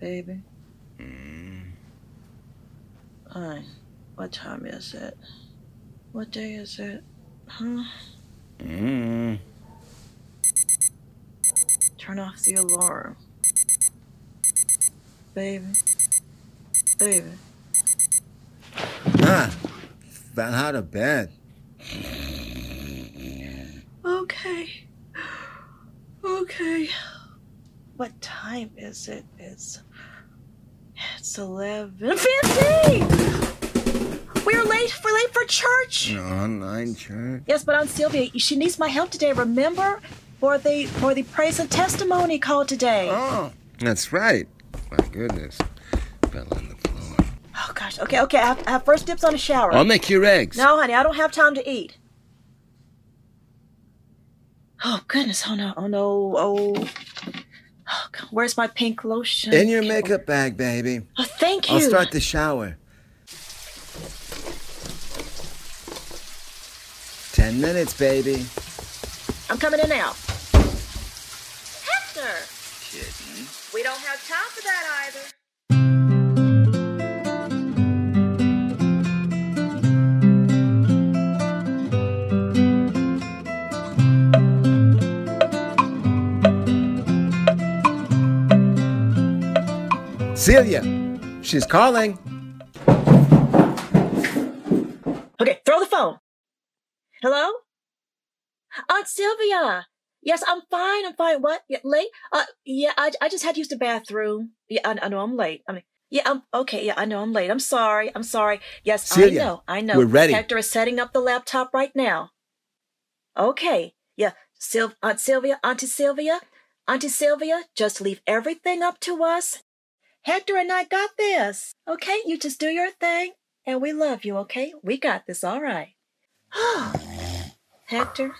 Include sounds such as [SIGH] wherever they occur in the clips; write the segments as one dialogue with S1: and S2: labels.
S1: baby. Fine. What time is it? What day is it? Huh?
S2: Mm.
S1: Turn off the alarm. Baby. Baby.
S2: Ah, fell out of bed.
S1: Okay. Okay. What time is it? It's it's eleven fifteen. We're late. We're late for church.
S2: Online church.
S1: Yes, but Aunt Sylvia, she needs my help today. Remember, for the for the praise and testimony call today.
S2: Oh, that's right. My goodness. Fell on the floor.
S1: Oh gosh. Okay, okay. I have, I have first dips on a shower.
S2: I'll make your eggs.
S1: No, honey, I don't have time to eat. Oh goodness! Oh no! Oh no! Oh. Oh, God, where's my pink lotion?
S2: In your makeup bag, baby.
S1: Oh, thank you.
S2: I'll start the shower. Ten minutes, baby.
S1: I'm coming in now. Hector,
S2: Kidding.
S1: we don't have time for that either.
S2: Celia, she's calling.
S1: Okay, throw the phone. Hello? Aunt Sylvia. Yes, I'm fine. I'm fine. What? Yeah, late? Uh, yeah, I, I just had to use the bathroom. Yeah, I, I know I'm late. I mean, yeah, I'm okay. Yeah, I know I'm late. I'm sorry. I'm sorry. Yes,
S2: Celia,
S1: I know. I know.
S2: we're ready.
S1: Hector is setting up the laptop right now. Okay. Yeah, Syl- Aunt Sylvia, Auntie Sylvia, Auntie Sylvia, just leave everything up to us. Hector and I got this. Okay, you just do your thing, and we love you. Okay, we got this. All right. [GASPS] Hector.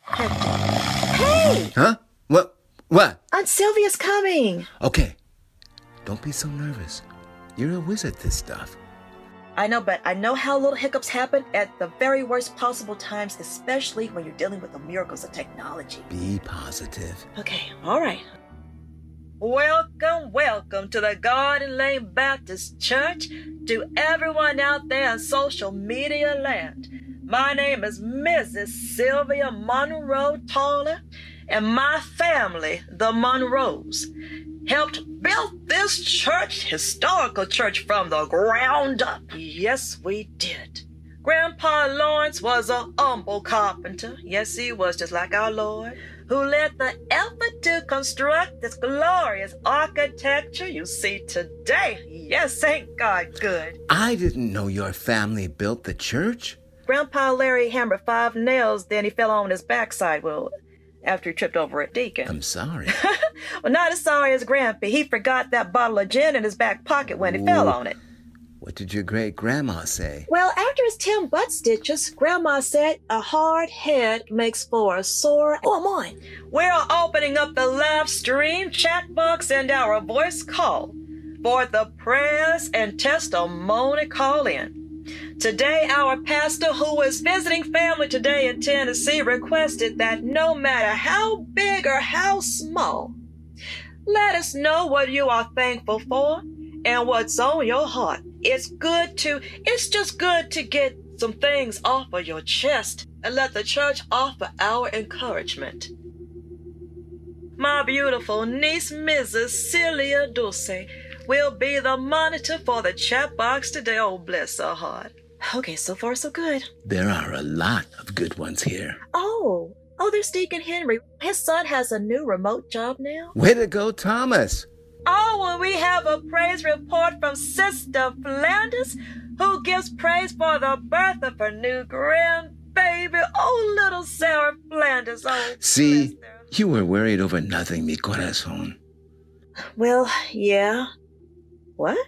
S1: Hector. Hey!
S2: Huh? What? What?
S1: Aunt Sylvia's coming!
S2: Okay. Don't be so nervous. You're a wizard this stuff.
S1: I know, but I know how little hiccups happen at the very worst possible times, especially when you're dealing with the miracles of technology.
S2: Be positive.
S1: Okay, all right. Welcome, welcome to the Garden Lane Baptist Church, to everyone out there in social media land. My name is Mrs. Sylvia Monroe Taller, and my family, the Monroes, helped build this church, historical church, from the ground up. Yes, we did. Grandpa Lawrence was a humble carpenter. Yes, he was just like our Lord, who led the effort to construct this glorious architecture you see today. Yes, ain't God good?
S2: I didn't know your family built the church.
S1: Grandpa Larry hammered five nails, then he fell on his backside. Well, after he tripped over a deacon.
S2: I'm sorry. [LAUGHS]
S1: well, not as sorry as Grampy. He forgot that bottle of gin in his back pocket when he fell on it.
S2: What did your great grandma say?
S1: Well, after his ten butt stitches, Grandma said a hard head makes for a sore. Oh, I'm on. We're opening up the live stream chat box and our voice call for the prayers and testimony call in. Today, our pastor, who is visiting family today in Tennessee, requested that no matter how big or how small, let us know what you are thankful for and what's on your heart. It's good to, it's just good to get some things off of your chest and let the church offer our encouragement. My beautiful niece, Mrs. Celia Dulce, will be the monitor for the chat box today. Oh, bless her heart. Okay, so far so good.
S2: There are a lot of good ones here.
S1: Oh, oh, there's Deacon Henry. His son has a new remote job now.
S2: Way to go, Thomas.
S1: Oh, well, we have a praise report from Sister Flanders, who gives praise for the birth of her new grandbaby. Oh, little Sarah Flanders. Oh,
S2: See, you were worried over nothing, mi corazón.
S1: Well, yeah. What?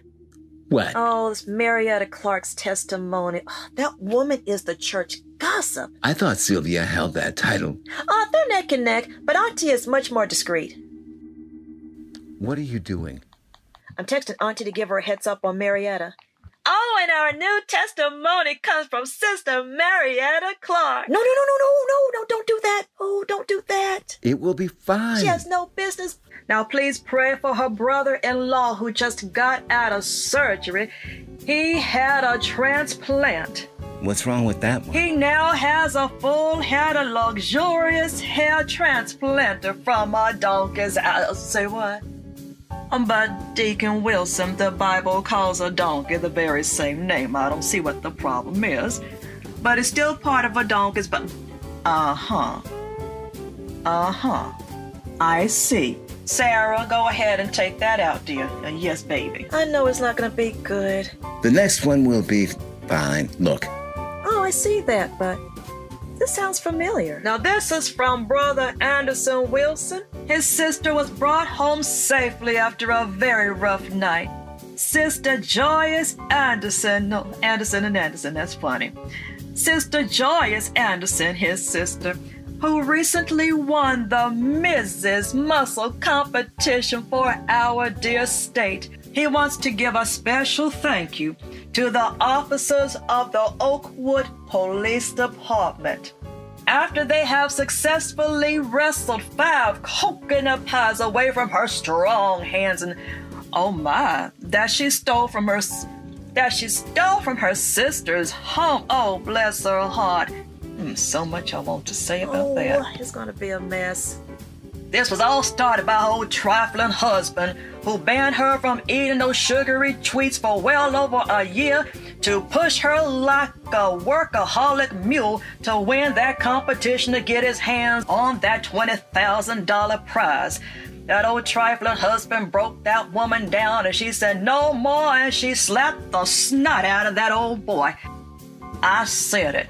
S2: What?
S1: Oh, this Marietta Clark's testimony. Oh, that woman is the church gossip.
S2: I thought Sylvia held that title.
S1: Oh, they're neck and neck, but Auntie is much more discreet.
S2: What are you doing?
S1: I'm texting Auntie to give her a heads up on Marietta. Oh, And our new testimony comes from Sister Marietta Clark.
S3: No, no, no, no, no, no, no, don't do that. Oh, don't do that.
S2: It will be fine.
S3: She has no business.
S1: Now, please pray for her brother in law who just got out of surgery. He had a transplant.
S2: What's wrong with that one?
S1: He now has a full head of luxurious hair transplanted from a donkey's ass. Say what? Um, But Deacon Wilson, the Bible calls a donkey the very same name. I don't see what the problem is. But it's still part of a donkey's but Uh huh. Uh huh. I see. Sarah, go ahead and take that out, dear. Uh, yes, baby.
S3: I know it's not gonna be good.
S2: The next one will be fine. Look,
S3: Oh, I see that, but this sounds familiar.
S1: Now, this is from Brother Anderson Wilson. His sister was brought home safely after a very rough night. Sister Joyous Anderson, no, Anderson and Anderson, that's funny. Sister Joyous Anderson, his sister, who recently won the Mrs. Muscle competition for our dear state. He wants to give a special thank you to the officers of the Oakwood Police Department. After they have successfully wrestled five coconut pies away from her strong hands and oh my, that she stole from her that she stole from her sister's home. Oh, bless her heart. Hmm, so much I want to say about
S3: Oh,
S1: that.
S3: it's gonna be a mess.
S1: This was all started by her old trifling husband who banned her from eating those sugary treats for well over a year to push her like a workaholic mule to win that competition to get his hands on that $20,000 prize. That old trifling husband broke that woman down and she said no more and she slapped the snot out of that old boy. I said it.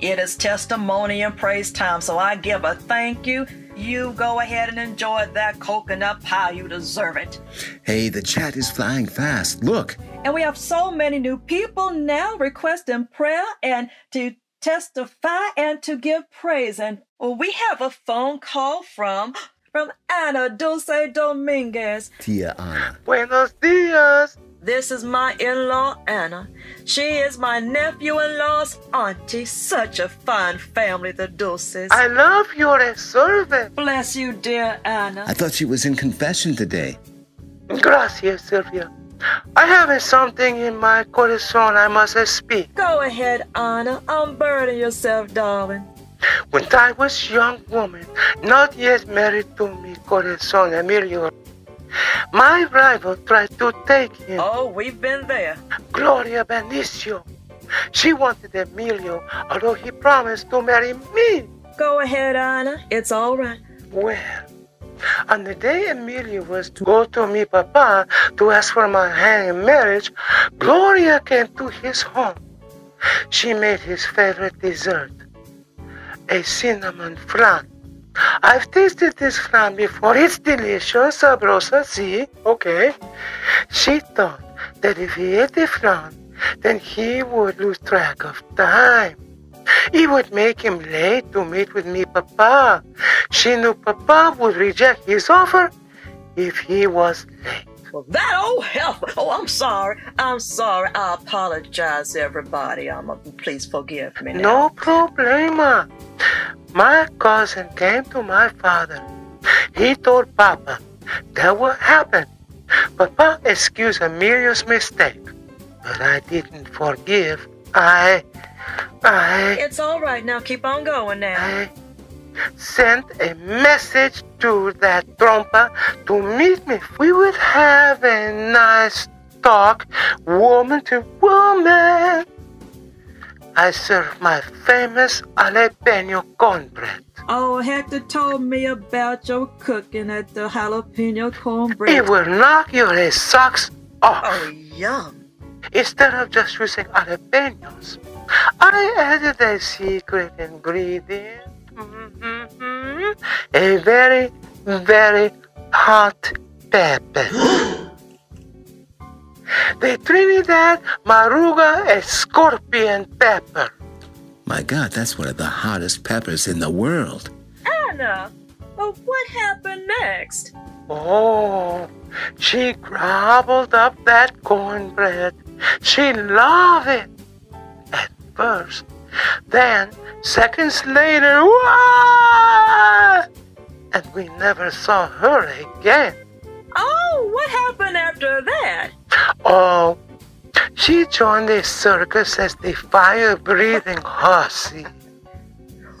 S1: It is testimony and praise time, so I give a thank you. You go ahead and enjoy that coconut pie. You deserve it.
S2: hey, the chat is flying fast. Look,
S1: And we have so many new people now requesting prayer and to testify and to give praise. And we have a phone call from from Anna Dulce Dominguez.
S2: Tia Anna.
S4: Buenos dias.
S1: This is my in-law Anna. She is my nephew-in-law's auntie. Such a fine family, the Dulces.
S4: I love your servant.
S1: Bless you, dear Anna.
S2: I thought she was in confession today.
S4: Gracias, Sylvia. I have something in my corazón I must speak.
S1: Go ahead, Anna. Unburden yourself, darling.
S4: When I was young woman, not yet married to me, corazón Emilio, my rival tried to take him.
S1: Oh, we've been there.
S4: Gloria Benicio. She wanted Emilio, although he promised to marry me.
S1: Go ahead, Anna. It's all right.
S4: Well, on the day Emilio was to go to me papa to ask for my hand in marriage, Gloria came to his home. She made his favorite dessert, a cinnamon flan. I've tasted this flan before. It's delicious, sabrosa, see? Okay. She thought that if he ate the flan, then he would lose track of time. It would make him late to meet with me, Papa. She knew Papa would reject his offer if he was late.
S1: Well, that old heifer. Oh, I'm sorry. I'm sorry. I apologize, everybody. Um, uh, please forgive me. Now.
S4: No problema. My cousin came to my father. He told Papa that what happened. Papa excused Emilio's mistake, but I didn't forgive. I, I,
S1: It's all right. Now keep on going. Now.
S4: I sent a message to that trompa to meet me. We would have a nice talk, woman to woman. I serve my famous jalapeno cornbread.
S1: Oh, Hector told me about your cooking at the jalapeno cornbread.
S4: It will knock your socks off.
S1: Oh, yum.
S4: Instead of just using jalapenos, I added a secret ingredient. Mhm. A very, very hot pepper. [GASPS] [GASPS] [GASPS] the Trinidad Moruga a scorpion pepper.
S2: My God, that's one of the hottest peppers in the world.
S1: Anna, but what happened next?
S4: Oh, she gobbled up that cornbread She loved it at first. Then, seconds later, what? And we never saw her again.
S3: Oh, what happened after that?
S4: Oh, she joined the circus as the fire breathing hussy. [LAUGHS]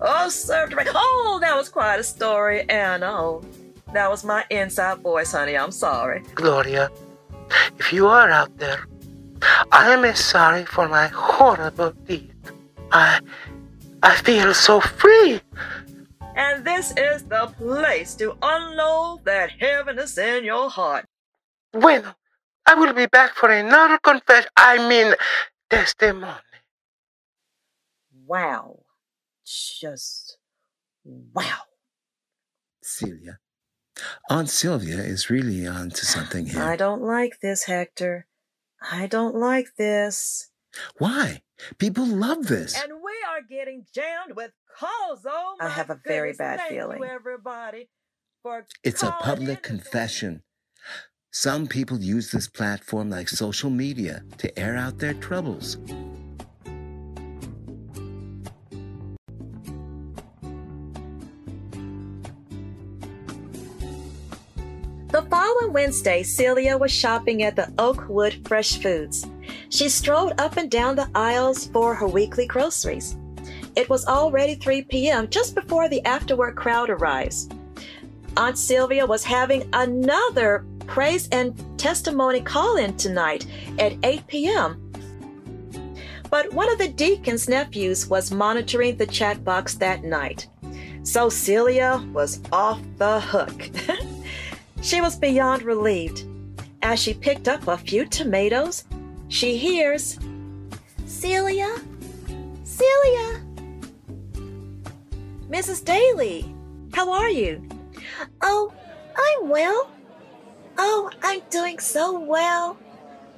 S3: oh, served right. Oh, that was quite a story, and oh, that was my inside voice, honey. I'm sorry.
S4: Gloria, if you are out there, I am sorry for my horrible deed. I, I feel so free.
S3: And this is the place to unload that heaviness in your heart.
S4: Bueno, I will be back for another confession. I mean, testimony.
S3: Wow. Just wow.
S2: Celia. Aunt Sylvia is really on to something here.
S3: I don't like this, Hector. I don't like this.
S2: Why? People love this.
S3: And we are getting jammed with calls. Oh,
S1: I have a very bad feeling.
S3: Everybody, for
S2: It's a public
S3: and-
S2: confession. Some people use this platform like social media to air out their troubles.
S1: The following Wednesday, Celia was shopping at the Oakwood Fresh Foods. She strolled up and down the aisles for her weekly groceries. It was already 3 p.m., just before the after-work crowd arrives. Aunt Sylvia was having another praise and testimony call-in tonight at 8 p.m. But one of the deacon's nephews was monitoring the chat box that night. So Celia was off the hook. [LAUGHS] She was beyond relieved. As she picked up a few tomatoes, she hears, Celia? Celia? Mrs. Daley, how are you? Oh, I'm well. Oh, I'm doing so well.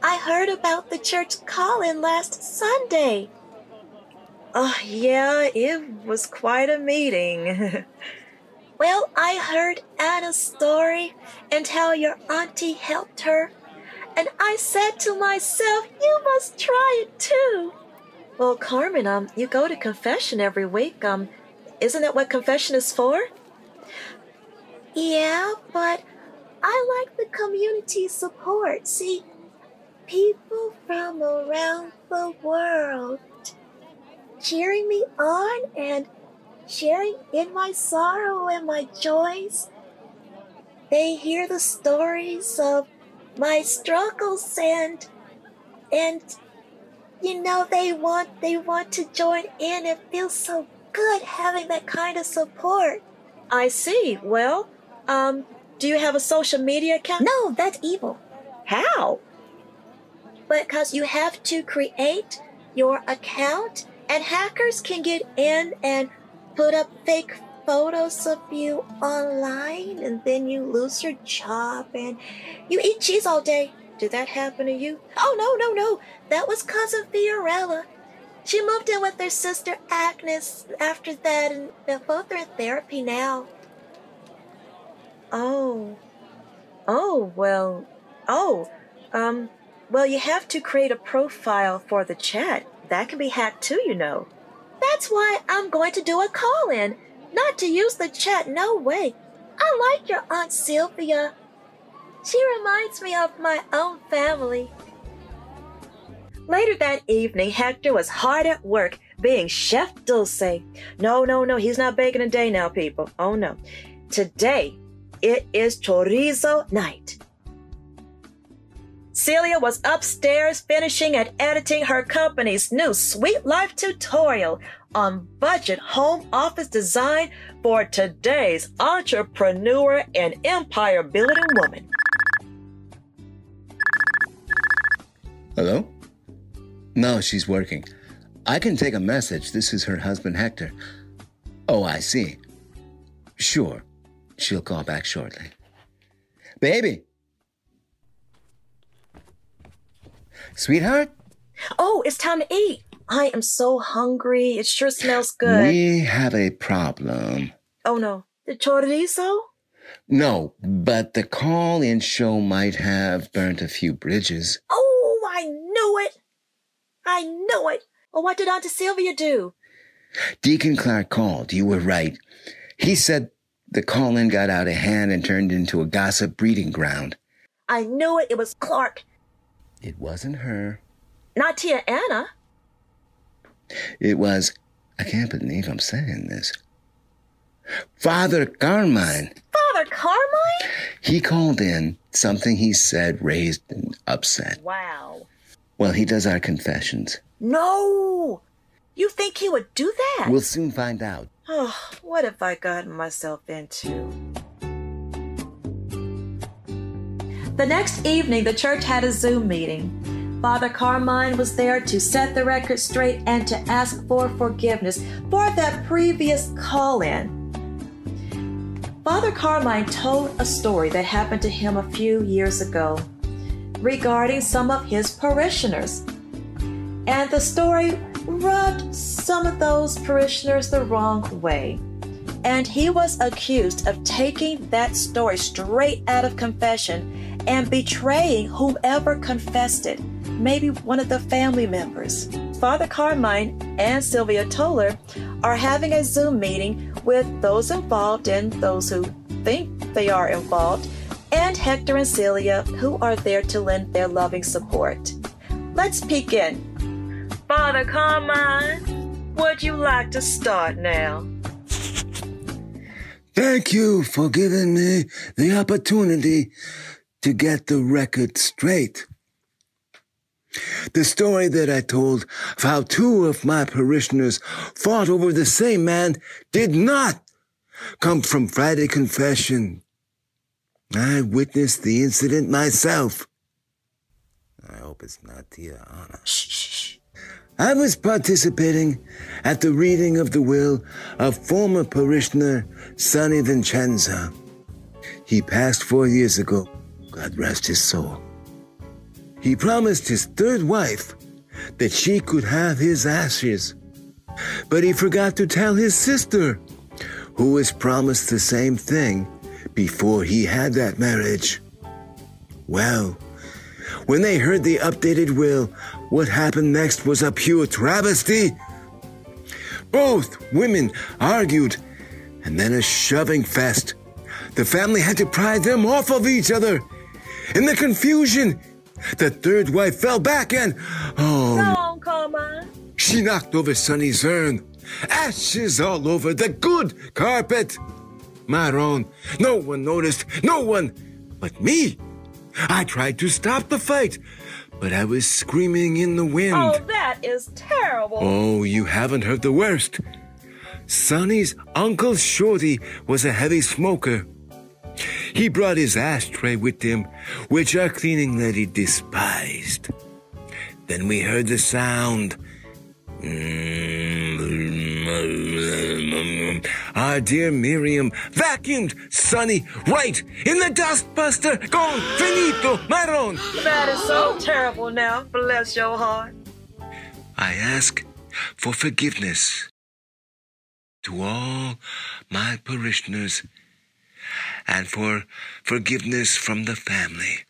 S1: I heard about the church call-in last Sunday. Oh, yeah, it was quite a meeting. [LAUGHS] Well, I heard Anna's story and how your auntie helped her, and I said to myself, you must try it too. Well, Carmen, um, you go to confession every week. Um, isn't that what confession is for? Yeah, but I like the community support. See, people from around the world cheering me on and sharing in my sorrow and my joys. They hear the stories of my struggles and and you know they want they want to join in. It feels so good having that kind of support. I see. Well, um, do you have a social media account? No, that's evil. How? Because you have to create your account and hackers can get in and put up fake photos of you online and then you lose your job and you eat cheese all day. Did that happen to you? Oh, no, no, no. That was cousin Fiorella. She moved in with her sister Agnes after that and they're both are in therapy now. Oh. Oh, well. Oh. Um, well, you have to create a profile for the chat. That can be hacked too, you know. That's why I'm going to do a call in. Not to use the chat, no way. I like your Aunt Sylvia. She reminds me of my own family. Later that evening, Hector was hard at work being Chef Dulce. No, no, no, he's not baking a day now, people. Oh no. Today, it is chorizo night. Celia was upstairs finishing and editing her company's new Sweet Life tutorial on budget home office design for today's entrepreneur and empire building woman.
S2: Hello? No, she's working. I can take a message. This is her husband, Hector. Oh, I see. Sure. She'll call back shortly. Baby! Sweetheart?
S1: Oh, it's time to eat. I am so hungry. It sure smells good.
S2: We have a problem.
S1: Oh no. The chorizo?
S2: No, but the call in show might have burnt a few bridges.
S1: Oh, I knew it. I knew it. Well, what did Auntie Sylvia do?
S2: Deacon Clark called. You were right. He said the call in got out of hand and turned into a gossip breeding ground.
S1: I knew it. It was Clark.
S2: It wasn't her.
S1: Not Tia Anna.
S2: It was, I can't believe I'm saying this. Father Carmine.
S1: Father Carmine?
S2: He called in. Something he said raised an upset.
S1: Wow.
S2: Well, he does our confessions.
S1: No! You think he would do that?
S2: We'll soon find out.
S1: Oh, what have I gotten myself into? The next evening, the church had a Zoom meeting. Father Carmine was there to set the record straight and to ask for forgiveness for that previous call in. Father Carmine told a story that happened to him a few years ago regarding some of his parishioners. And the story rubbed some of those parishioners the wrong way. And he was accused of taking that story straight out of confession and betraying whomever confessed it, maybe one of the family members. Father Carmine and Sylvia Toller are having a Zoom meeting with those involved and those who think they are involved, and Hector and Celia, who are there to lend their loving support. Let's peek in. Father Carmine, would you like to start now?
S2: Thank you for giving me the opportunity to get the record straight. The story that I told of how two of my parishioners fought over the same man did not come from Friday confession. I witnessed the incident myself. I hope it's not Tia Anna. Shh. I was participating at the reading of the will of former parishioner Sonny Vincenza. He passed four years ago. God rest his soul. He promised his third wife that she could have his ashes. But he forgot to tell his sister, who was promised the same thing before he had that marriage. Well, when they heard the updated will, what happened next was a pure travesty. Both women argued, and then a shoving fest. The family had to pry them off of each other. In the confusion, the third wife fell back and, oh,
S1: on,
S2: she knocked over Sonny's urn. Ashes all over the good carpet. Maron, no one noticed, no one but me. I tried to stop the fight, but I was screaming in the wind.
S1: Oh, that is terrible.
S2: Oh, you haven't heard the worst. Sonny's Uncle Shorty was a heavy smoker. He brought his ashtray with him, which our cleaning lady despised. Then we heard the sound. Our dear Miriam vacuumed Sonny right in the dustbuster. Con finito, Maron.
S1: That is so terrible now. Bless your heart.
S2: I ask for forgiveness to all my parishioners and for forgiveness from the family.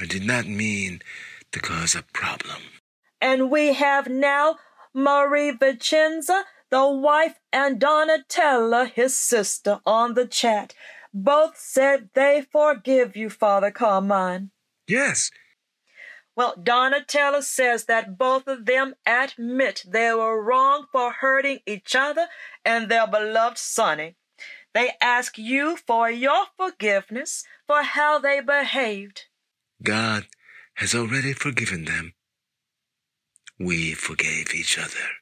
S2: I did not mean to cause a problem.
S1: And we have now Marie Vicenza, the wife, and Donatella, his sister, on the chat. Both said they forgive you, Father Carmine.
S2: Yes,
S1: Well, Donatella says that both of them admit they were wrong for hurting each other and their beloved Sonny. They ask you for your forgiveness for how they behaved.
S2: God has already forgiven them. We forgave each other.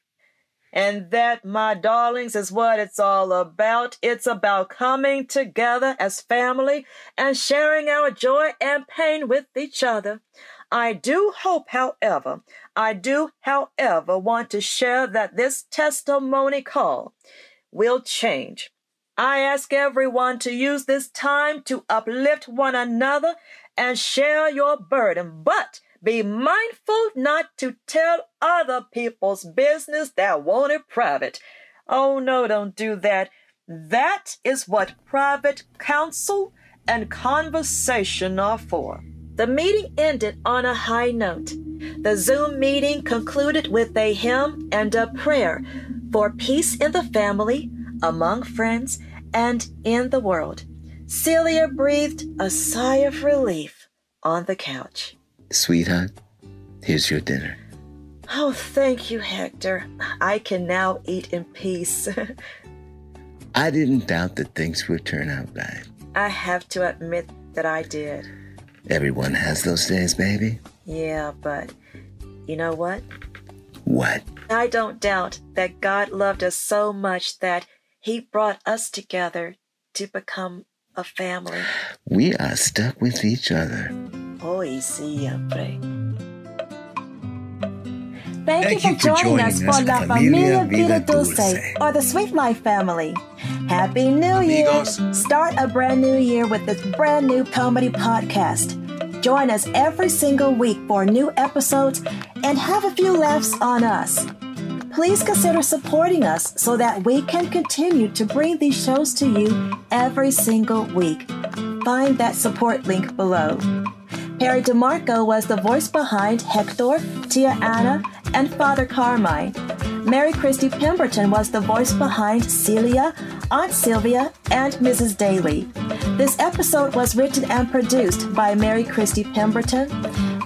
S1: And that, my darlings, is what it's all about. It's about coming together as family and sharing our joy and pain with each other. I do hope, however, I do, however, want to share that this testimony call will change. I ask everyone to use this time to uplift one another and share your burden, but be mindful not to tell other people's business that want it private. Oh no, don't do that.
S5: That is what private counsel and conversation are for. The meeting ended on a high note. The Zoom meeting concluded with a hymn and a prayer for peace in the family, among friends, and in the world. Celia breathed a sigh of relief on the couch.
S2: Sweetheart, here's your dinner.
S5: Oh, thank you, Hector. I can now eat in peace. [LAUGHS]
S2: I didn't doubt that things would turn out right.
S5: I have to admit that I did.
S2: Everyone has those days, baby.
S5: Yeah, but you know what?
S2: What?
S5: I don't doubt that God loved us so much that He brought us together to become a family.
S2: We are stuck with each other.
S5: Oh, Hoy siempre.
S1: Thank, Thank you, for, joining, joining us for La Familia Vida Dulce, or the Sweet Life family. Happy New Amigos. Year! Start a brand new year with this brand new comedy podcast. Join us every single week for new episodes and have a few laughs on us. Please consider supporting us so that we can continue to bring these shows to you every single week. Find that support link below. Perry D'Marco was the voice behind Hector, Tia Anna, and Father Carmine. Merri Christi Pemberton was the voice behind Celia, Aunt Sylvia, and Mrs. Daley. This episode was written and produced by Merri Christi Pemberton,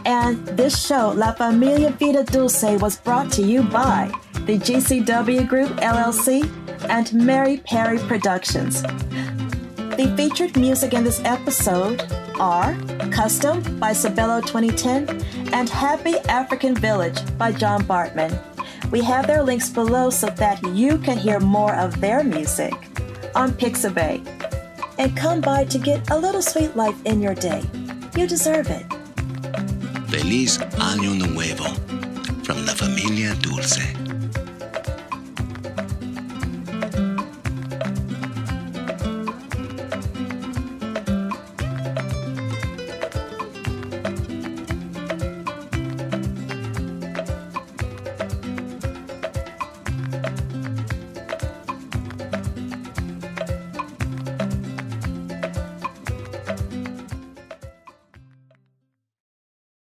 S1: and this show, La Familia Vida Dulce, was brought to you by the GCW Group LLC and Mary Perry Productions. The featured music in this episode are Custom by Sabelo 2010 and Happy African Village by John Bartmann. We have their links below so that you can hear more of their music on Pixabay. And come by to get a little sweet life in your day. You deserve it.
S2: Feliz Año Nuevo from La Familia Dulce.